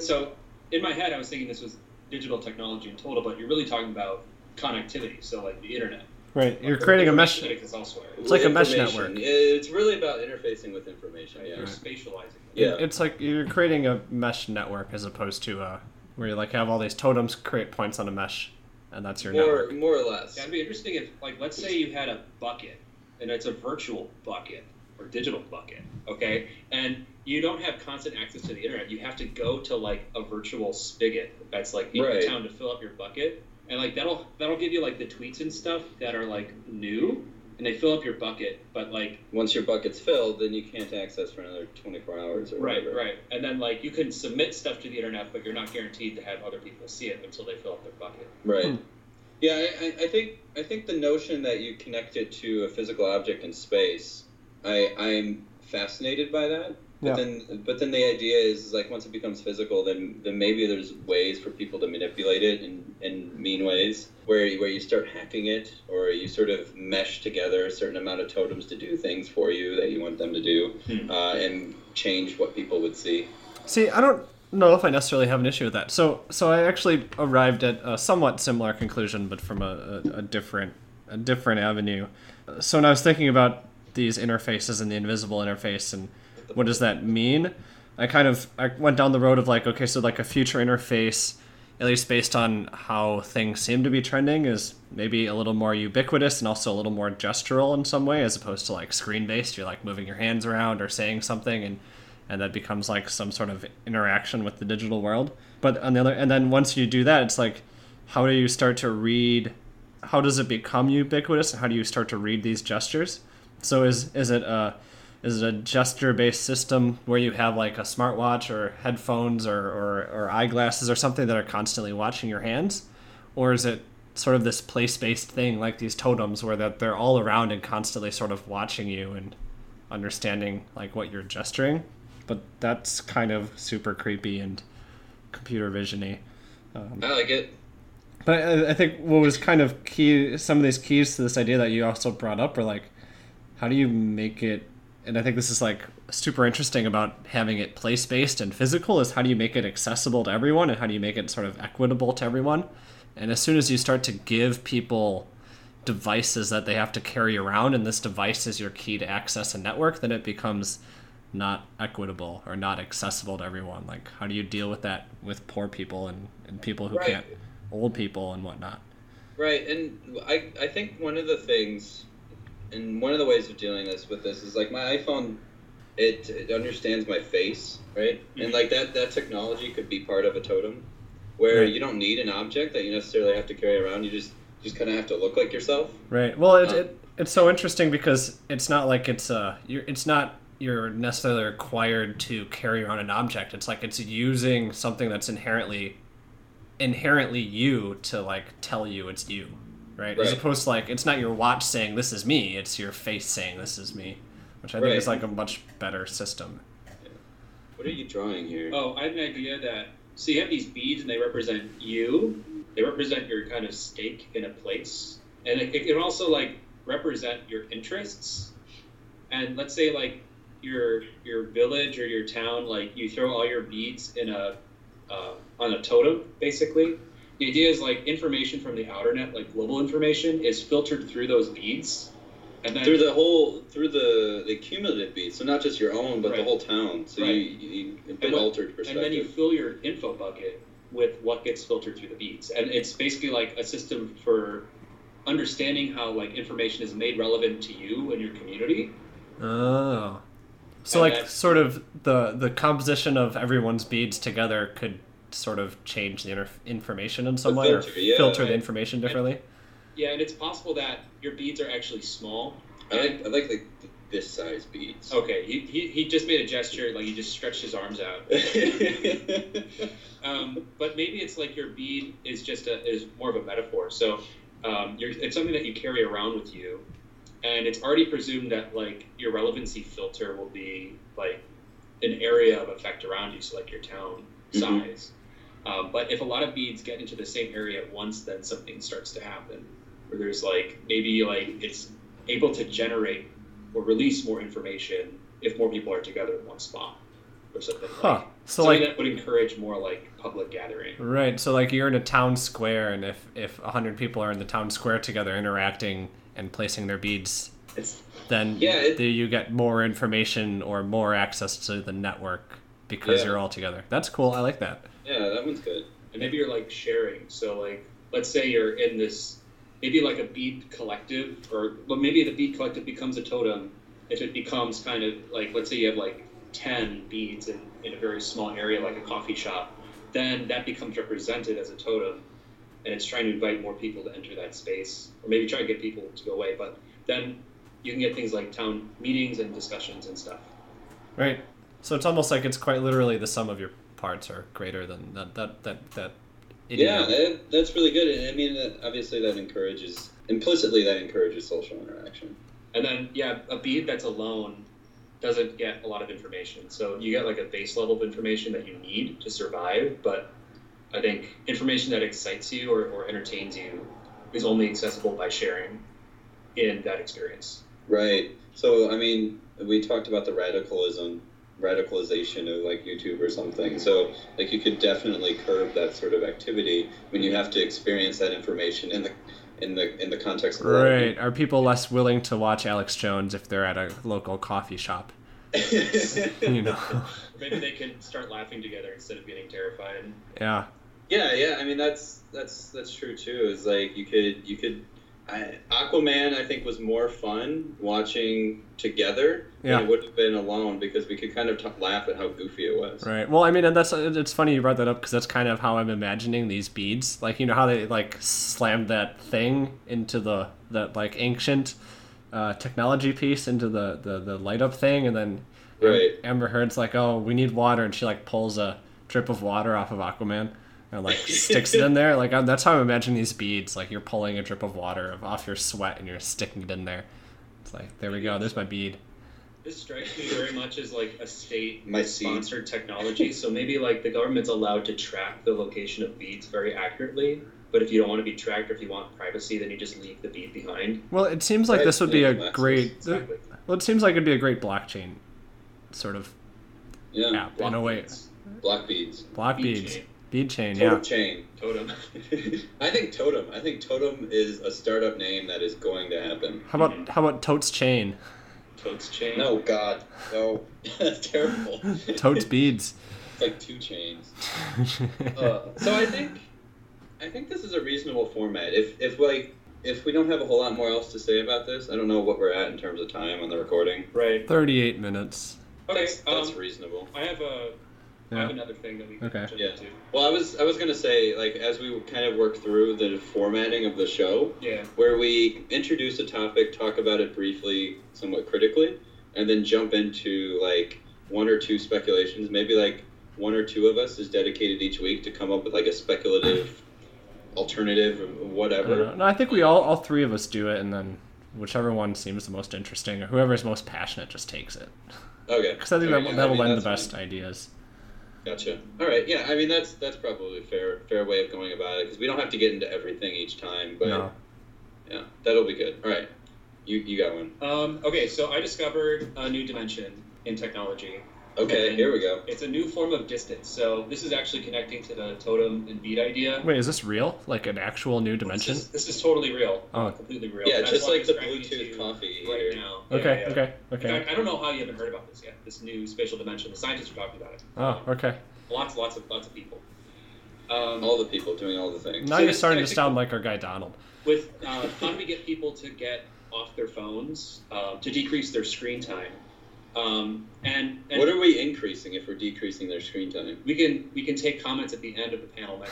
so in my head I was thinking this was digital technology in total, but you're really talking about connectivity, so like the internet. right. You're creating a mesh. information that elsewhere. It's like a mesh network. It's really about interfacing with information. Yeah. You're spatializing. Yeah. It's like you're creating a mesh network as opposed to uh, where you like have all these totems create points on a mesh, and that's your More network. more or less. Yeah, it'd be interesting if, like, let's say you had a bucket, and it's a virtual bucket or digital bucket, okay, and you don't have constant access to the internet. You have to go to like a virtual spigot that's like in Right. the town to fill up your bucket, and like that'll that'll give you like the tweets and stuff that are like new, and they fill up your bucket, but like Once your bucket's filled, then you can't access for another 24 hours or right, whatever. right, and then like you can submit stuff to the internet, but you're not guaranteed to have other people see it until they fill up their bucket. Right. Hmm. Yeah, I, I- I think I think the notion that you connect it to a physical object in space, I I'm fascinated by that. But Yeah. then but then the idea is like once it becomes physical, then then maybe there's ways for people to manipulate it in, in mean ways where you- where you start hacking it or you sort of mesh together a certain amount of totems to do things for you that you want them to do Hmm. uh, and change what people would see. See, I don't know if I necessarily have an issue with that. So, so I actually arrived at a somewhat similar conclusion, but from a, a, a different a different avenue. So when I was thinking about these interfaces and the invisible interface and what does that mean, I kind of I went down the road of like, okay, so like a future interface, at least based on how things seem to be trending, is maybe a little more ubiquitous and also a little more gestural in some way, as opposed to like screen based. You're like moving your hands around or saying something, and and that becomes like some sort of interaction with the digital world. But on the other, and then once you do that, it's like, how do you start to read? How does it become ubiquitous? And how do you start to read these gestures? So is is it a is it a gesture based system where you have like a smartwatch or headphones or, or, or eyeglasses or something that are constantly watching your hands? Or is it sort of this place based thing like these totems where that they're all around and constantly sort of watching you and understanding like what you're gesturing? But that's kind of super creepy and computer visiony. Um, I like it. But I, I think what was kind of key, some of these keys to this idea that you also brought up are like, how do you make it and I think this is like super interesting about having it place based and physical is how do you make it accessible to everyone and how do you make it sort of equitable to everyone? And as soon as you start to give people devices that they have to carry around and this device is your key to access a network, then it becomes not equitable or not accessible to everyone. Like how do you deal with that with poor people and, and people who right. can't old people and whatnot? Right. And I I think one of the things and one of the ways of dealing this with this is like my iPhone, it, it understands my face, right? Mm-hmm. And like that that technology could be part of a totem, where right. you don't need an object that you necessarily have to carry around. You just just kind of have to look like yourself. Right. Well, it, um, it it's so interesting because it's not like it's uh you're it's not you're necessarily required to carry around an object. It's like it's using something that's inherently inherently you to like tell you it's you right? right? As opposed to like it's not your watch saying this is me, it's your face saying this is me, which I think right. is like a much better system. What are you drawing here? Oh, I have an idea that so you have these beads and they represent you. They represent your kind of stake in a place, and it, it can also like represent your interests. And let's say like your your village or your town, like you throw all your beads in a uh, on a totem, basically, the idea is like information from the outer net, like global information, is filtered through those beads. And then, through the whole, through the, the cumulative beads, so not just your own, but right. the whole town. So right. you, you a bit altered perspective. And then you fill your info bucket with what gets filtered through the beads, and it's basically like a system for understanding how like information is made relevant to you and your community. Oh, so and like sort of the the composition of everyone's beads together could sort of change the inter- information in some the way filter, or yeah, filter the information differently. And, yeah, and it's possible that your beads are actually small. I like, I like the, this size beads. Okay, he, he, he just made a gesture like he just stretched his arms out. *laughs* um, but maybe it's like your bead is just a is more of a metaphor. So um, it's something that you carry around with you, and it's already presumed that like your relevancy filter will be like an area of effect around you, so like your town mm-hmm. Um, but if a lot of beads get into the same area at once, then something starts to happen where there's like maybe like it's able to generate or release more information if more people are together in one spot or something. Huh. Like, so something like that would encourage more like public gathering. Right. So like you're in a town square, and if if hundred people are in the town square together interacting and placing their beads, it's, then yeah, it, you get more information or more access to the network because yeah. you're all together. That's cool. I like that. That one's good. And maybe you're like sharing. So like, let's say you're in this, maybe like a bead collective, or well, maybe the bead collective becomes a totem. If it becomes kind of like, let's say you have like ten beads in in a very small area, like a coffee shop, then that becomes represented as a totem, and it's trying to invite more people to enter that space, or maybe try to get people to go away. But then you can get things like town meetings and discussions and stuff. Right. So it's almost like it's quite literally the sum of your parts are greater than that that that that. Yeah, that, that's really good. I mean, obviously that encourages implicitly that encourages social interaction. And then yeah, a bead that's alone doesn't get a lot of information. So you get like a base level of information that you need to survive, but I think information that excites you or, or entertains you is only accessible by sharing in that experience. Right. So I mean, we talked about the radicalism radicalization of like YouTube or something. So like you could definitely curb that sort of activity when you have to experience that information in the in the in the context of right. Are people less willing to watch Alex Jones if they're at a local coffee shop? *laughs* You know. Maybe they can start laughing together instead of getting terrified. yeah. Yeah, yeah. I mean, that's that's that's true too. Is like you could you could. I, Aquaman, I think, was more fun watching together Yeah. than it would have been alone because we could kind of t- laugh at how goofy it was. Right. Well, I mean, and that's it's funny you brought that up because that's kind of how I'm imagining these beads. Like you know how they like slammed that thing into the that like ancient uh, technology piece into the, the the light up thing, and then Right. Amber Heard's like, "Oh, we need water," and she like pulls a drip of water off of Aquaman and like sticks it in there. Like I'm, that's how I'm imagining these beads. Like you're pulling a drip of water off your sweat and you're sticking it in there. It's like there we go. There's my bead. This strikes me very much as like a state-sponsored technology. so maybe like the government's allowed to track the location of beads very accurately. But if you don't want to be tracked or if you want privacy, then you just leave the bead behind. Well, it seems like Right, this would be a yeah, great. Exactly. Well, it seems like it'd be a great blockchain sort of Yeah. app in a way. Block beads. Block beads, chain. Bead chain, Totem yeah. chain. Totem. *laughs* I think Totem. I think Totem is a startup name that is going to happen. How about how about Totes chain? Totes chain. No, God, no, *laughs* that's terrible. Totes *laughs* beads. It's like two chains. Uh, so I think, I think this is a reasonable format. If if like if we don't have a whole lot more else to say about this, I don't know what we're at in terms of time on the recording. Right. Thirty-eight minutes. Okay. That's, that's um, reasonable. I have a. I have another thing that we can Okay. jump Yeah. into. Well, I was I was gonna say like as we kind of work through the formatting of the show, Yeah. where we introduce a topic, talk about it briefly, somewhat critically, and then jump into like one or two speculations. Maybe like one or two of us is dedicated each week to come up with like a speculative alternative or I whatever. know. No, I think we all all three of us do it, and then whichever one seems the most interesting, or whoever is most passionate, just takes it. Okay. *laughs* Because I think There that you go. that I will mean, lend the that's best ideas. Gotcha. All right. Yeah. I mean, that's that's probably a fair fair way of going about it because we don't have to get into everything each time, but No. yeah, that'll be good. All right. You you got one. Um, okay, so I discovered a new dimension in technology. Okay. Here we go. It's a new form of distance. So this is actually connecting to the totem and bead idea. Wait, is this real? Like an actual new dimension? This is, this is totally real. Oh. completely real. Yeah, And just like the describe it to Bluetooth coffee right now. Yeah, Okay, yeah. okay, In okay. fact, I don't know how you haven't heard about this yet. This new spatial dimension. The scientists are talking about it. Oh, okay. Lots, lots of, lots of people. Um, All the people doing all the things. Now So you're *laughs* starting to sound like our guy Donald. with uh, how do we get people to get off their phones um, to decrease their screen time? Um, and and What are we increasing if we're decreasing their screen time? we can we can take comments at the end of the panel *laughs*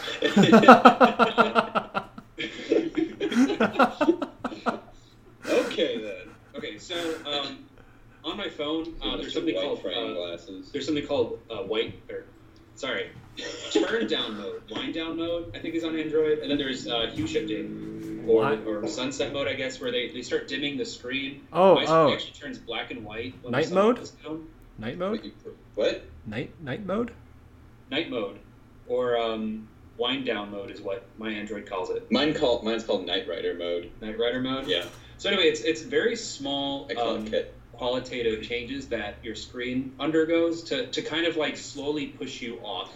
okay then. okay, so um, on my phone, uh, there's something called uh, glasses. there's something called uh, white or sorry, turn down mode, wind down mode. I think is on Android, and then there's uh, hue shifting or, What? or sunset mode, I guess, where they, they start dimming the screen. Oh, my screen oh. actually turns black and white. When Night the sun mode? goes. Night mode? What? What? Night night mode? Night mode, or um, wind down mode is what my Android calls it. Mine called mine's called Knight Rider mode. Knight Rider mode. Yeah, So anyway, it's it's very small I call um, it Kit. Qualitative changes that your screen undergoes to, to kind of like slowly push you off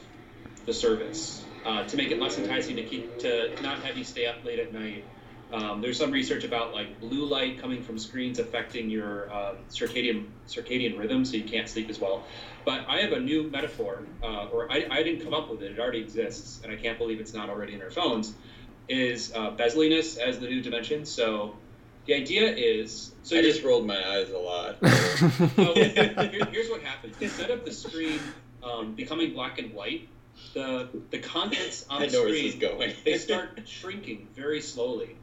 the service uh, to make it less enticing to keep to not have you stay up late at night. Um, there's some research about like blue light coming from screens affecting your um, circadian circadian rhythm, so you can't sleep as well. But I have a new metaphor, uh, or I, I didn't come up with it; it already exists, and I can't believe it's not already in our phones. Is uh, as the new dimension? So the idea is so I just rolled my eyes a lot. *laughs* so *laughs* here, here's what happens. Instead of the screen um, becoming black and white, the the contents on I the know where this is screen going. they start shrinking very slowly.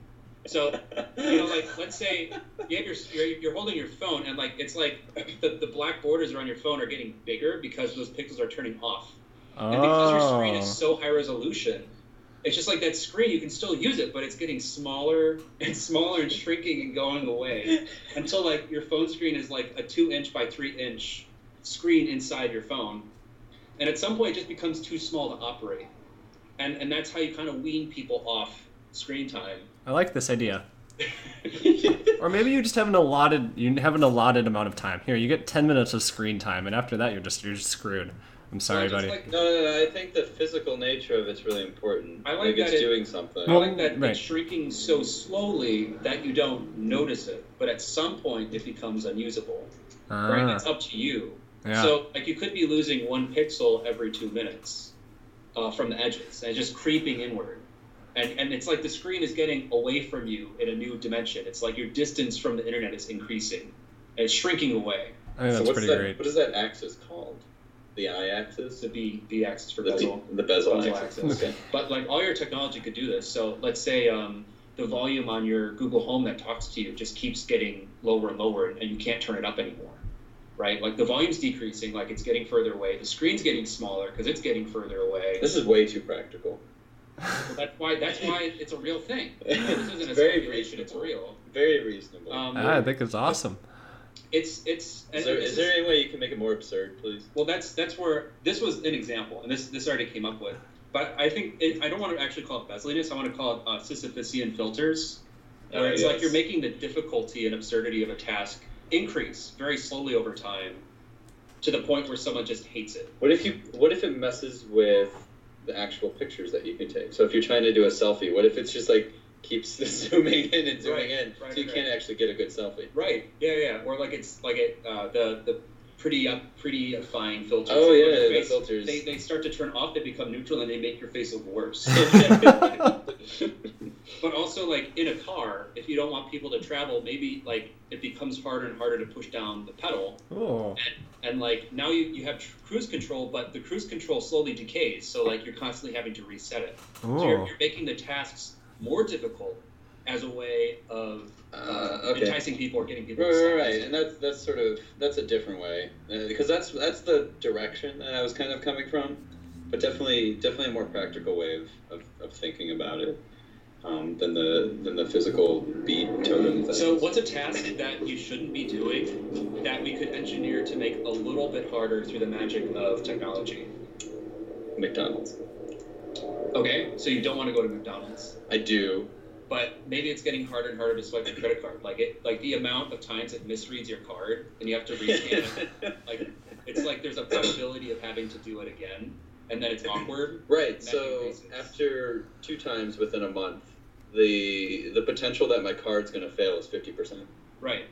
So you know, like let's say you have your, you're, you're holding your phone and like it's like *clears throat* the, the black borders around your phone are getting bigger because those pixels are turning off. And because your screen is Oh. so high resolution, it's just like that screen, you can still use it, but it's getting smaller *laughs* and smaller and shrinking and going away *laughs* until like your phone screen is like a two inch by three inch screen inside your phone. And at some point, it just becomes too small to operate. And, and that's how you kind of wean people off screen time. I like this idea. *laughs* Or maybe you just have an allotted you have an allotted amount of time. Here, you get ten minutes of screen time, and after that, you're just you're just screwed. I'm sorry, Well, just buddy. like- No, no, no. I think the physical nature of it's really important. I like like that it's it- doing something. I like that Right. it's shrinking so slowly that you don't notice it, but at some point it becomes unusable. Right? Ah, It's up to you. yeah. So, like, you could be losing one pixel every two minutes uh, from the edges, and just creeping inward. And, and it's like the screen is getting away from you in a new dimension. It's like your distance from the internet is increasing, and it's shrinking away. I think so that's what's pretty that, great. What is that axis called? The I-axis? The B, B axis for The, bezel. the bezel, Bezel axis. axis. Okay. But like all your technology could do this. So let's say um, the volume on your Google Home that talks to you just keeps getting lower and lower, and you can't turn it up anymore. Right? Like the volume's decreasing, like it's getting further away. The screen's getting smaller because it's getting further away. This is way too practical. So that's why that's why it's a real thing. *laughs* This isn't a It's very speculation; it's real. Very reasonable. Um, Ah, I think it's awesome. It's it's. is there, is there any way you can make it more absurd, please? Well, that's that's where this was an example, and this this already came up with. But I think it, I don't want to actually call it bezeliness. I want to call it uh, Sisyphusian filters, where Uh, it's like you're making the difficulty and absurdity of a task increase very slowly over time, to the point where someone just hates it. What if you? What if it messes with the actual pictures that you can take? So if you're trying to do a selfie, what if it's just like keeps *laughs* zooming in and zooming Right, in, right, so you right. can't actually get a good selfie? Right? Yeah, yeah. Or like it's like it uh, the the pretty uh, prettyifying filters. Oh, yeah, the face, filters. They, they start to turn off. They become neutral, and they make your face look worse. *laughs* *laughs* But also, like in a car, if you don't want people to travel, maybe like it becomes harder and harder to push down the pedal, Oh, and like now you, you have tr- cruise control, but the cruise control slowly decays, so like you're constantly having to reset it. So you're, oh, you're making the tasks more difficult as a way of Uh, okay. enticing people or getting people. Right, to right, right, and that's that's sort of that's a different way uh, because that's that's the direction that I was kind of coming from, but definitely definitely a more practical way of, of, of thinking about it um, than the than the physical beat totem thing. So, what's a task that you shouldn't be doing that we could engineer to make a little bit harder through the magic of technology? McDonald's. Okay, so you don't want to go to McDonald's. I do. but maybe it's getting harder and harder to swipe your credit card. Like it, like the amount of times it misreads your card and you have to rescan it. *laughs* Like it's like there's a possibility of having to do it again, and then it's awkward. Right. Matching So bases. after two times within a month, the the potential that my card's gonna fail is fifty percent. Right,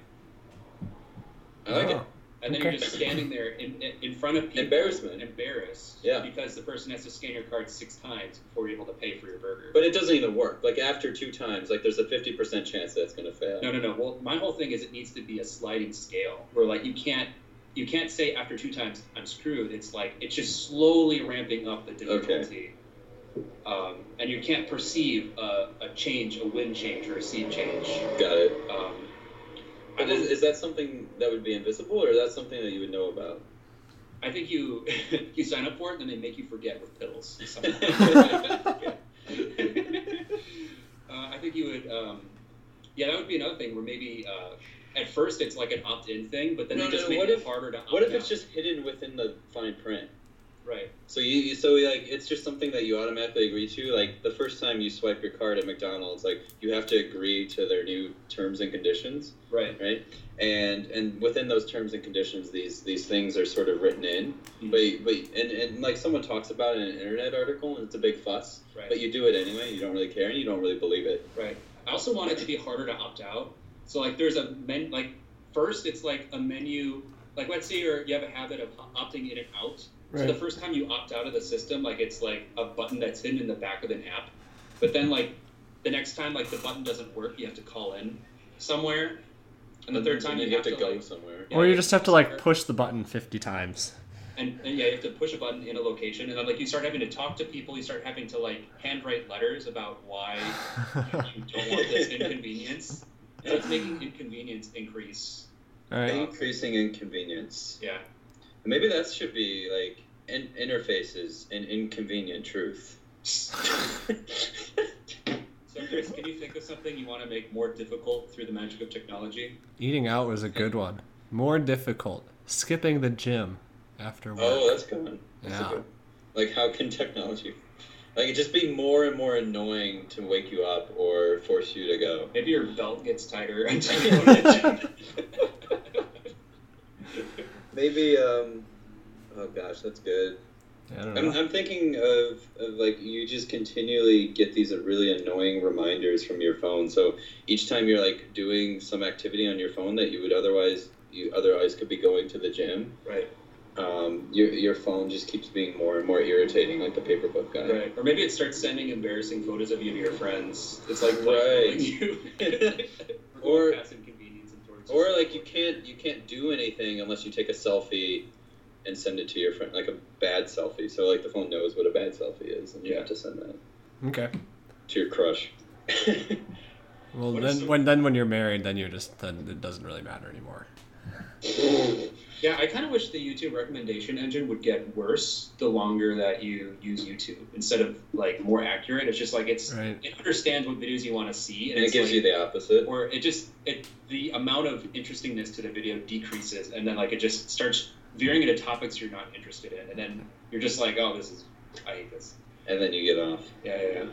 I like it. Oh. And then Okay. you're just standing there in, in, in front of people, Embarrassment. embarrassed, Yeah. because the person has to scan your card six times before you're able to pay for your burger. But it doesn't even work. Like after two times, like there's a fifty percent chance that it's gonna fail. No, no, no. Well, my whole thing is it needs to be a sliding scale where like you can't you can't say after two times I'm screwed. It's like it's just slowly ramping up the difficulty. Um, and you can't perceive a, a change, a win change, or a seed change. Got it. Um, I, But is, is that something that would be invisible, or is that something that you would know about? I think you *laughs* you sign up for it, and then they make you forget with pills. *laughs* *laughs* uh, I think you would. Um, yeah, that would be another thing where maybe uh, at first it's like an opt-in thing, but then No, they just no, make it if- harder to opt What if out. it's just hidden within the fine print? Right? So you, you- so like it's just something that you automatically agree to. Like the first time you swipe your card at McDonald's, like you have to agree to their new terms and conditions, Right. right? And and within those terms and conditions, these these things are sort of written in. Mm-hmm. But but and, and like someone talks about it in an internet article, and it's a big fuss. Right. But you do it anyway. You don't really care, and you don't really believe it. Right. I also want it to be harder to opt out. So like there's a men like first it's like a menu like let's say you're you have a habit of opting in and out. So the first time you opt out of the system, like it's like a button that's hidden in the back of an app. But then like the next time like the button doesn't work, you have to call in somewhere. And the third time you, you, have to, go like, somewhere. Yeah, or you you just have to like push the button 50 times. and, and yeah, you have to push a button in a location, and then like you start having to talk to people. You start having to like handwrite letters about why *laughs* you don't want this inconvenience. So it's making inconvenience increase. All right. Increasing inconvenience. Yeah. Maybe that should be like in- interfaces and inconvenient truth. So Chris, can you think of something you want to make more difficult through the magic of technology? Eating out was a good one. More difficult. Skipping the gym after work. oh, that's good. one. That's Yeah. good. Like, how can technology, like, it just be more and more annoying to wake you up or force you to go? Maybe your belt gets tighter until you go to the gym. Maybe, um, oh gosh, that's good. I don't I'm, know. I'm thinking of, of like you just continually get these really annoying reminders from your phone. So each time you're like doing some activity on your phone that you would otherwise you otherwise could be going to the gym, Right. um, your your phone just keeps being more and more irritating, like the paperbook guy. Right. Or maybe it starts sending embarrassing photos of you to your friends. It's like Right. you. Or- *laughs* past inconvenience and torture. Or like you can't you can't do anything unless you take a selfie and send it to your friend, like a bad selfie. So like the phone knows what a bad selfie is, and you Yeah. have to send that Okay. to your crush. *laughs* Well, What then when then when you're married, then you're just then it doesn't really matter anymore. *laughs* Yeah, I kind of wish the YouTube recommendation engine would get worse the longer that you use YouTube instead of like more accurate. It's just like it's Right. it understands what videos you want to see, and, and it gives like, you the opposite. or it just it the amount of interestingness to the video decreases, and then like it just starts veering into topics you're not interested in, and then you're just like, oh, this is I hate this. and then you get off. Yeah, yeah, yeah.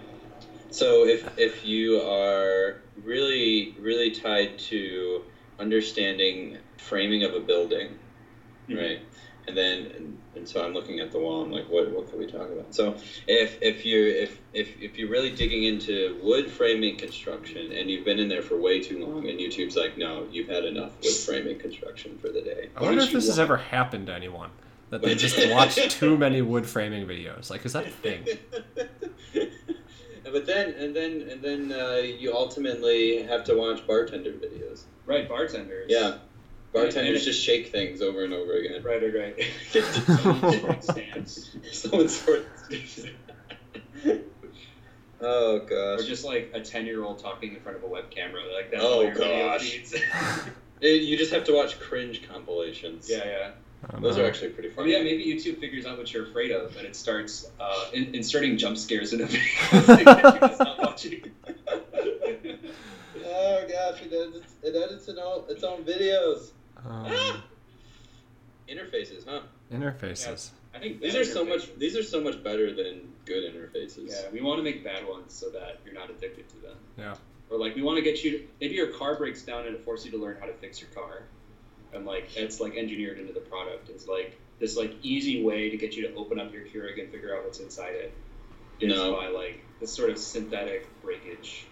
So if if you are really really tied to understanding framing of a building, Mhm. right? And then and, and so I'm looking at the wall. I'm like, what what can we talk about? So if if you're if if if you're really digging into wood framing construction and you've been in there for way too long, and YouTube's like, no, you've had enough wood framing construction for the day. I wonder if you this has ever happened to anyone. That they just *laughs* watch too many wood framing videos. Like, is that a thing? *laughs* but then and then and then uh, you ultimately have to watch bartender videos. Right, bartenders. Yeah, bartenders just shake things over and over again. Right, right, right. Stance. *laughs* Someone sort. *laughs* oh gosh. Or gosh. just like a ten-year-old talking in front of a web camera, like that's Oh, all your video gosh. *laughs* It- you just have to watch cringe compilations. yeah, yeah. Those know. are actually pretty Or funny. yeah, maybe YouTube figures out what you're afraid of, and it starts uh, in- inserting jump scares into videos to get you to stop watching. Oh gosh, it edits, it edits its own, its own videos. Um, *gasps* Interfaces, huh? interfaces. I think These are so much. These are so much better than good interfaces. Yeah, we want to make bad ones so that you're not addicted to them. Yeah. Or like we want to get you. Maybe your car breaks down and it forces you to learn how to fix your car, and like it's like engineered into the product. It's like this like easy way to get you to open up your Keurig and figure out what's inside it. Is No. by like this sort of synthetic breakage.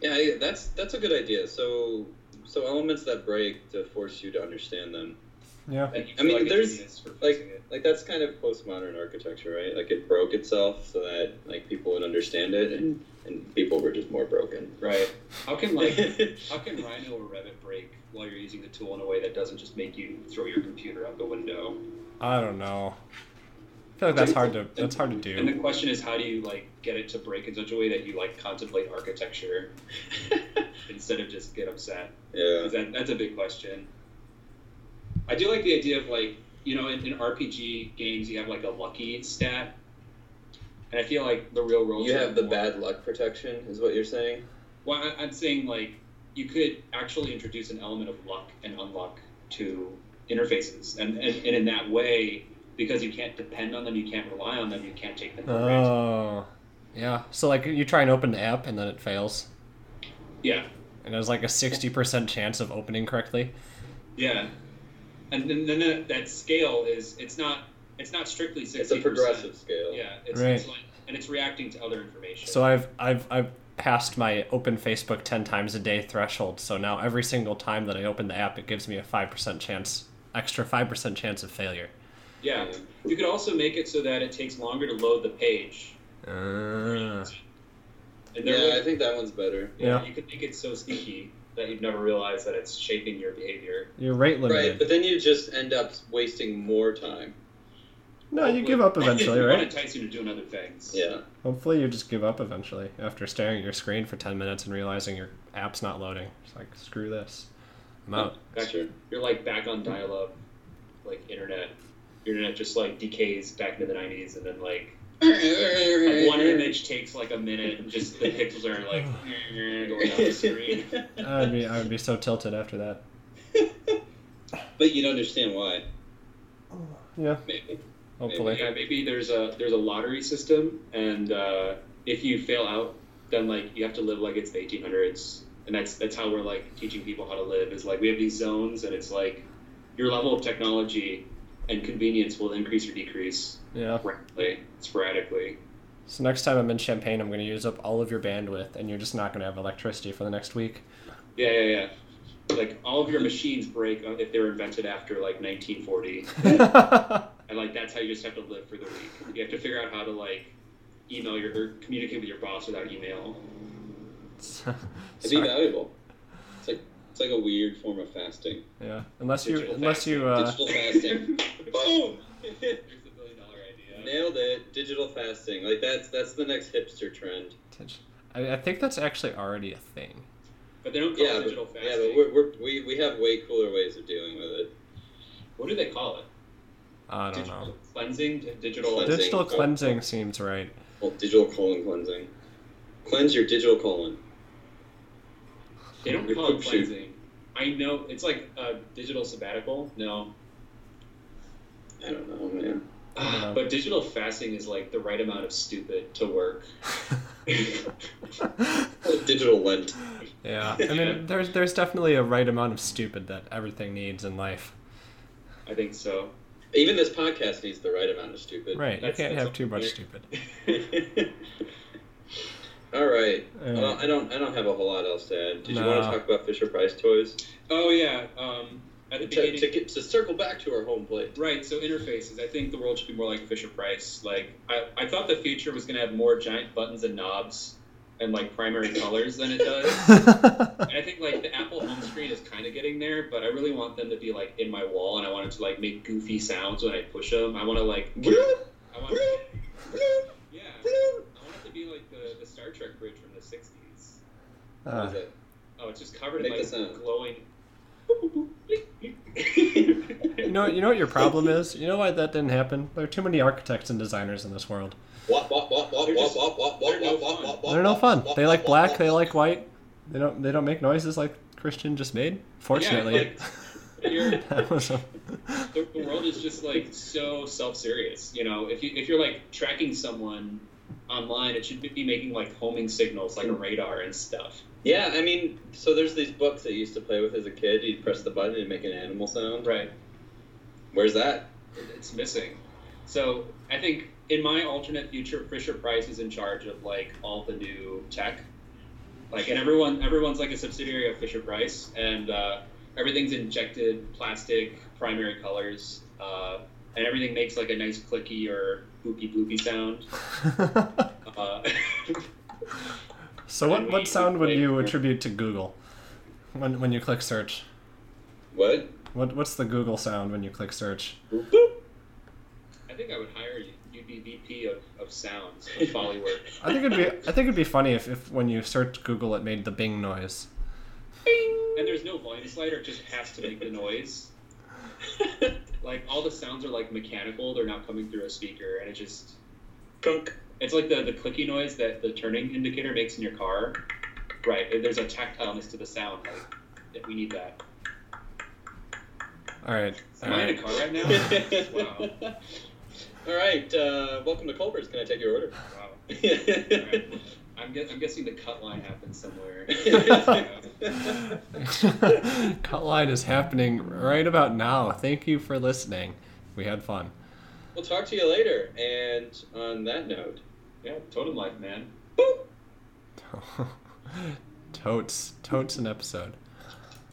Yeah, that's that's a good idea. So so elements that break to force you to understand them. Yeah. That you I mean, like there's, like- it. Like that's kind of postmodern architecture, right? Like it broke itself so that like people would understand it, and and people were just more broken. Right. How can like *laughs* how can Rhino or Revit break while you're using the tool in a way that doesn't just make you throw your computer out the window? I don't know. I feel like that's hard to that's hard to do. And the question is, how do you like get it to break in such a way that you like contemplate architecture *laughs* instead of just get upset? Yeah, That, that's a big question. I do like the idea of like you know in, in RPG games you have like a lucky stat, and I feel like the real world You have the more- bad luck protection, is what you're saying. Well, I- I'm saying like you could actually introduce an element of luck and unluck to interfaces, and, and, and in that way, because you can't depend on them, you can't rely on them, you can't take them for oh. granted. Oh. Yeah. So like you try and open the app and then it fails, Yeah, and there's like a sixty percent chance of opening correctly. yeah, and then, then that, that scale is it's not it's not strictly sixty. It's a progressive scale. Yeah, it's, Right. it's like and it's reacting to other information. So I've I've I've passed my open Facebook ten times a day threshold. So now every single time that I open the app, it gives me a five percent chance, extra five percent chance of failure. Yeah, you could also make it so that it takes longer to load the page. Uh, And Yeah, would- I think that one's better. Yeah. you could make it so sneaky that you'd never realize that it's shaping your behavior. you're rate Right, but then you just end up wasting more time. no, you give up eventually, we want right? *laughs* to entice you to doing other things. Yeah. Hopefully, you just give up eventually after staring at your screen for ten minutes and realizing your app's not loading. It's like screw this, I'm out. Back, Sure. You're like back on dial-up, like internet. Your internet just like decays back into the 90s, and then like, like *laughs* one image takes like a minute, and just the pixels are like *sighs* going down the screen. *laughs* I would be I would be so tilted after that. *laughs* But you don't understand why. Yeah, Maybe. hopefully. Yeah, maybe there's a there's a lottery system, and uh, if you fail out, then like you have to live like it's the 1800s, and that's that's how we're like teaching people how to live. Is like we have these zones, and it's like your level of technology and convenience will increase or decrease Yeah. randomly, sporadically. So next time I'm in Champaign, I'm going to use up all of your bandwidth, and you're just not going to have electricity for the next week. Yeah, yeah, yeah. Like all of your machines break uh, if they were invented after like 1940, *laughs* and like that's how you just have to live for the week. You have to figure out how to like email your or communicate with your boss without email. *laughs* It'd be valuable. It's like it's like a weird form of fasting. Yeah, unless you Digital unless you uh, Digital fasting. *laughs* Boom. There's the billion dollar idea. Nailed it. Digital fasting. Like that's that's the next hipster trend. I, I think that's actually already a thing. But they don't call Yeah, it but, digital yeah, but we're, we're, we we have way cooler ways of dealing with it. What do they call it? I don't digital know. cleansing, digital. Cleansing. Digital Oh. cleansing seems right. Well, digital colon cleansing. Cleanse your digital colon. They don't Your call it poop shoot. Cleansing. I know it's like a digital sabbatical. No, I don't know, man. Don't *sighs* know. but digital fasting is like the right amount of stupid to work. *laughs* *laughs* Digital Lent. yeah, *laughs* I mean, there's there's definitely a right amount of stupid that everything needs in life. I think so. Even this podcast needs the right amount of stupid. Right, you can't have too much yeah. stupid. All right. Uh, Well, I don't. I don't have a whole lot else to add. Did you want to talk about Fisher Price toys? Oh yeah. Um, at the To, beginning, to, get, to circle back to our home plate. Right, so interfaces. I think the world should be more like Fisher Price. Like, I, I thought the future was going to have more giant buttons and knobs and like primary colors than it does. *laughs* And I think like the Apple home screen is kind of getting there, but I really want them to be like in my wall, and I want it to like make goofy sounds when I push them. I want to like, I want, yeah, I want it to be like the, the Star Trek bridge from the '60s. What Uh, is it? Oh, it's just covered in the like sound. glowing. *laughs* you know, you know what your problem is. You know why that didn't happen? There are too many architects and designers in this world. They're wop, just- wop, wop, they're wop, no fun. wop, wop, They're no wop, fun. wop, They wop, like black. They like white. They don't. They don't make noises like Christian just made. Fortunately, like, *laughs* you're- a, the, the world is just like so self-serious you know if you if you're like tracking someone online it should be making like homing signals like a radar and stuff Yeah, I mean, so there's these books that you used to play with as a kid. You'd press the button and make an animal sound. right Where's that? it's missing so i think in my alternate future fisher price is in charge of like all the new tech like and everyone everyone's like a subsidiary of fisher price and uh, everything's injected plastic primary colors uh, and everything makes like a nice clicky or boopy bloopy sound *laughs* uh, so what? What sound would you attribute to Google when when you click search? What? What What's the Google sound when you click search? Boop. I think I would hire you. You'd be VP of, of sounds of. *laughs* I think it'd be. I think it'd be funny if, if when you search Google, it made the Bing noise. Bing. and there's no volume slider; it just has to make the noise. *laughs* Like all the sounds are like mechanical; they're not coming through a speaker, and it just Kunk. it's like the the clicky noise that the turning indicator makes in your car. Right. There's a tactileness to the sound. Like if we need that. All right. Am all I in right. a car right now? *laughs* wow. All right. Uh, welcome to Culver's. Can I take your order? Wow. *laughs* Alright. I'm, guess, I'm guessing the cut line happens somewhere. *laughs* *laughs* Cut line is happening right about now. Thank you for listening. We had fun. we'll talk to you later. And on that note, yeah, totem life, man. boop. *laughs* totes, totes an episode.